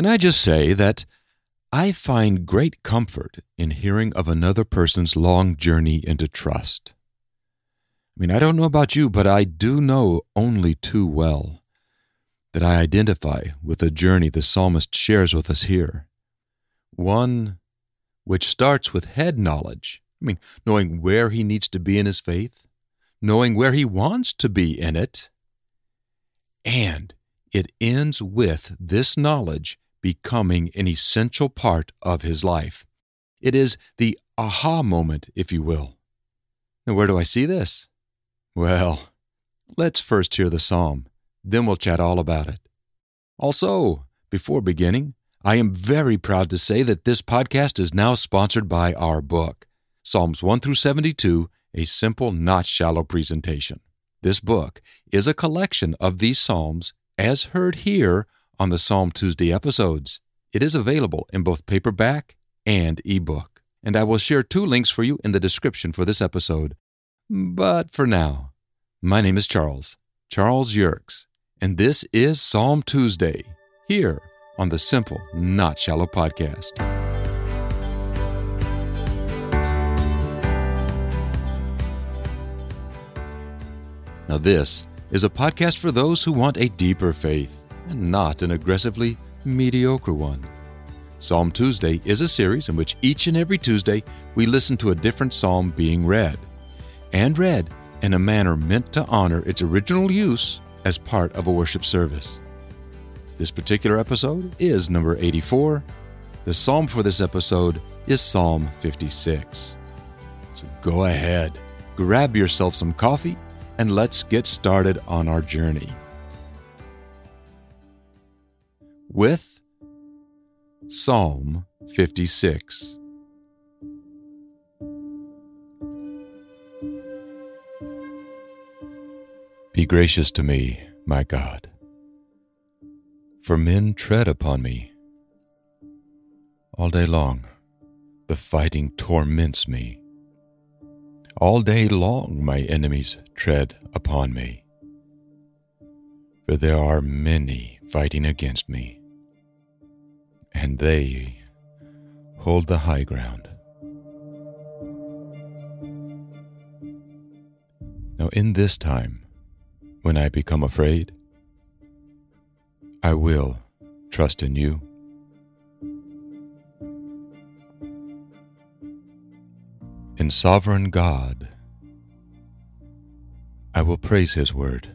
Can I just say that I find great comfort in hearing of another person's long journey into trust. I mean, I don't know about you, but I do know only too well that I identify with the journey the psalmist shares with us here. One which starts with head knowledge, I mean, knowing where he needs to be in his faith, knowing where he wants to be in it, and it ends with this knowledge becoming an essential part of his life. It is the aha moment, if you will. Now, where do I see this? Well, let's first hear the psalm, then we'll chat all about it. Also, before beginning, I am very proud to say that this podcast is now sponsored by our book, Psalms 1 through 72, a simple, not shallow presentation. This book is a collection of these psalms as heard here on the Psalm Tuesday episodes. It is available in both paperback and ebook, and I will share two links for you in the description for this episode. But for now, my name is Charles, Charles Yerkes, and this is Psalm Tuesday, here on the Simple, Not Shallow podcast. Now, this is a podcast for those who want a deeper faith and not an aggressively mediocre one. Psalm Tuesday is a series in which each and every Tuesday we listen to a different psalm being read, and read in a manner meant to honor its original use as part of a worship service. This particular episode is number 84. The psalm for this episode is Psalm 56. So go ahead, grab yourself some coffee, and let's get started on our journey. With Psalm 56. Be gracious to me, my God, for men tread upon me. All day long, the fighting torments me. All day long, my enemies tread upon me. For there are many fighting against me and they hold the high ground. Now, in this time, when I become afraid, I will trust in you. In sovereign God, I will praise His word.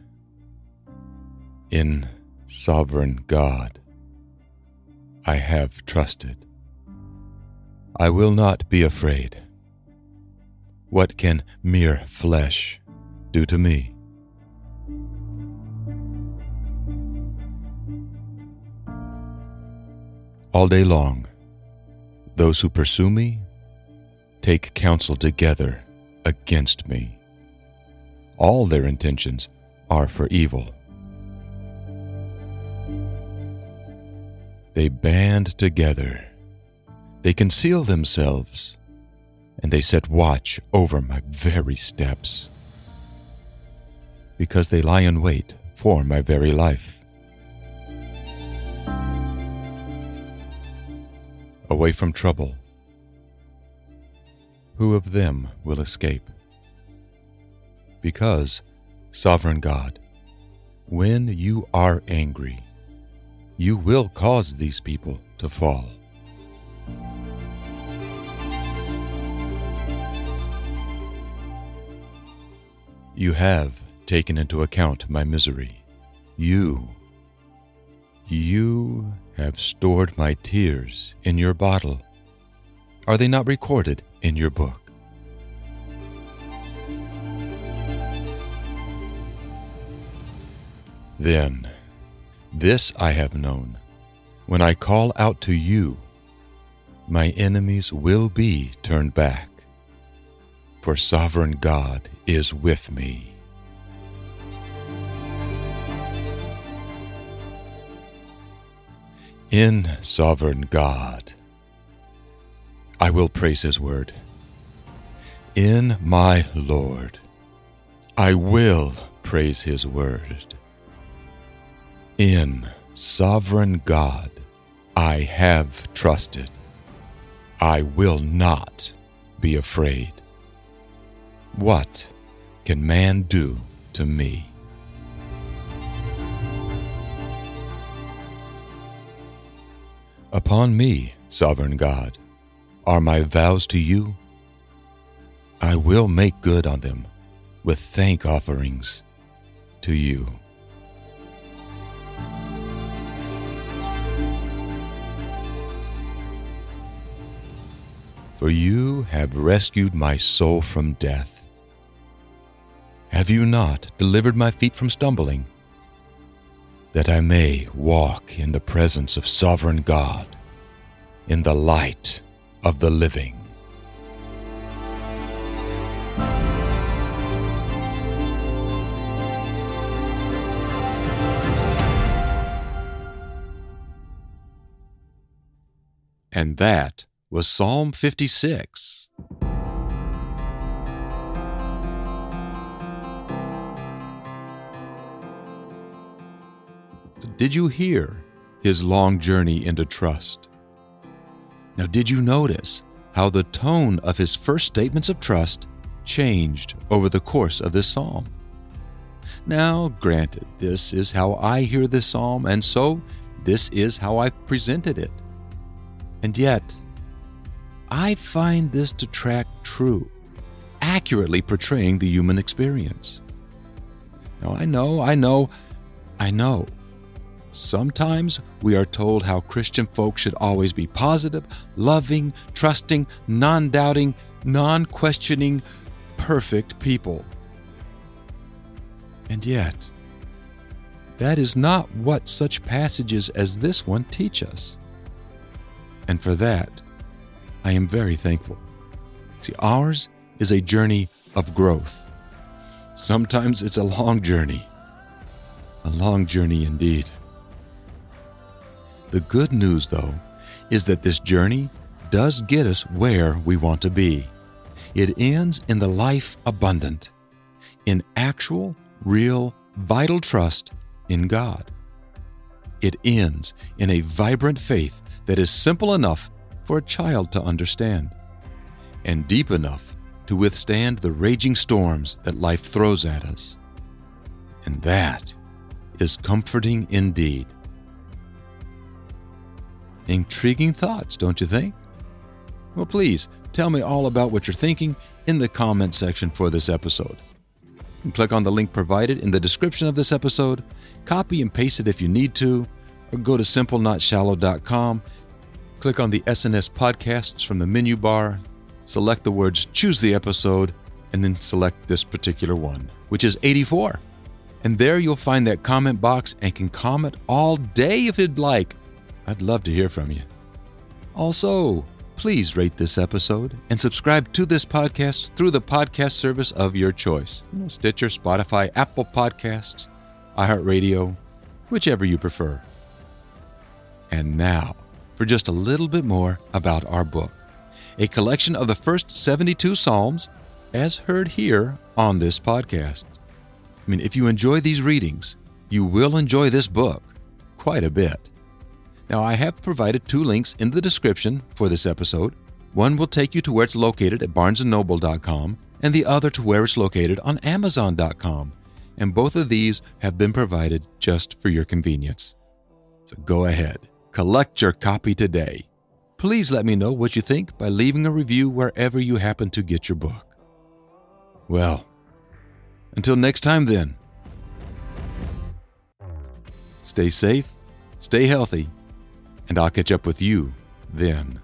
In sovereign God, I have trusted. I will not be afraid. What can mere flesh do to me? All day long, those who pursue me take counsel together against me. All their intentions are for evil. They band together. They conceal themselves, and they set watch over my very steps. Because they lie in wait for my very life. Away from trouble. Who of them will escape? Because, Sovereign God, when you are angry, you will cause these people to fall. You have taken into account my misery. You, you have stored my tears in your bottle. Are they not recorded in your book? Then this I have known. When I call out to you, my enemies will be turned back. For sovereign God is with me. In sovereign God, I will praise His word. In my Lord, I will praise His word in sovereign God, I have trusted. I will not be afraid. What can man do to me? Upon me, sovereign God, are my vows to you. I will make good on them with thank offerings to you. For you have rescued my soul from death. Have you not delivered my feet from stumbling? that I may walk in the presence of sovereign God, in the light of the living. And that was Psalm 56. Did you hear his long journey into trust? Now, did you notice how the tone of his first statements of trust changed over the course of this psalm? Now, granted, this is how I hear this psalm, and so this is how I've presented it. And yet, I find this to track true, accurately portraying the human experience. Now, I know, I know, I know Sometimes we are told how Christian folk should always be positive, loving, trusting, non doubting, non questioning, perfect people. And yet, that is not what such passages as this one teach us. And for that, I am very thankful. See, ours is a journey of growth. Sometimes it's a long journey, a long journey indeed. The good news, though, is that this journey does get us where we want to be. It ends in the life abundant, in actual, real, vital trust in God. It ends in a vibrant faith that is simple enough for a child to understand and deep enough to withstand the raging storms that life throws at us. And that is comforting indeed. Intriguing thoughts, don't you think? Well, please tell me all about what you're thinking in the comment section for this episode. click on the link provided in the description of this episode, copy and paste it if you need to, or go to simplenotshallow.com, click on the SNS podcasts from the menu bar, select the words choose the episode, and then select this particular one, which is 84. And there you'll find that comment box and can comment all day if you'd like I'd love to hear from you. Also, please rate this episode and subscribe to this podcast through the podcast service of your choice Stitcher, Spotify, Apple Podcasts, iHeartRadio, whichever you prefer. And now, for just a little bit more about our book a collection of the first 72 Psalms, as heard here on this podcast. I mean, if you enjoy these readings, you will enjoy this book quite a bit. Now, I have provided two links in the description for this episode. One will take you to where it's located at barnesandnoble.com, and the other to where it's located on amazon.com. And both of these have been provided just for your convenience. So go ahead, collect your copy today. Please let me know what you think by leaving a review wherever you happen to get your book. Well, until next time, then, stay safe, stay healthy, and I'll catch up with you then.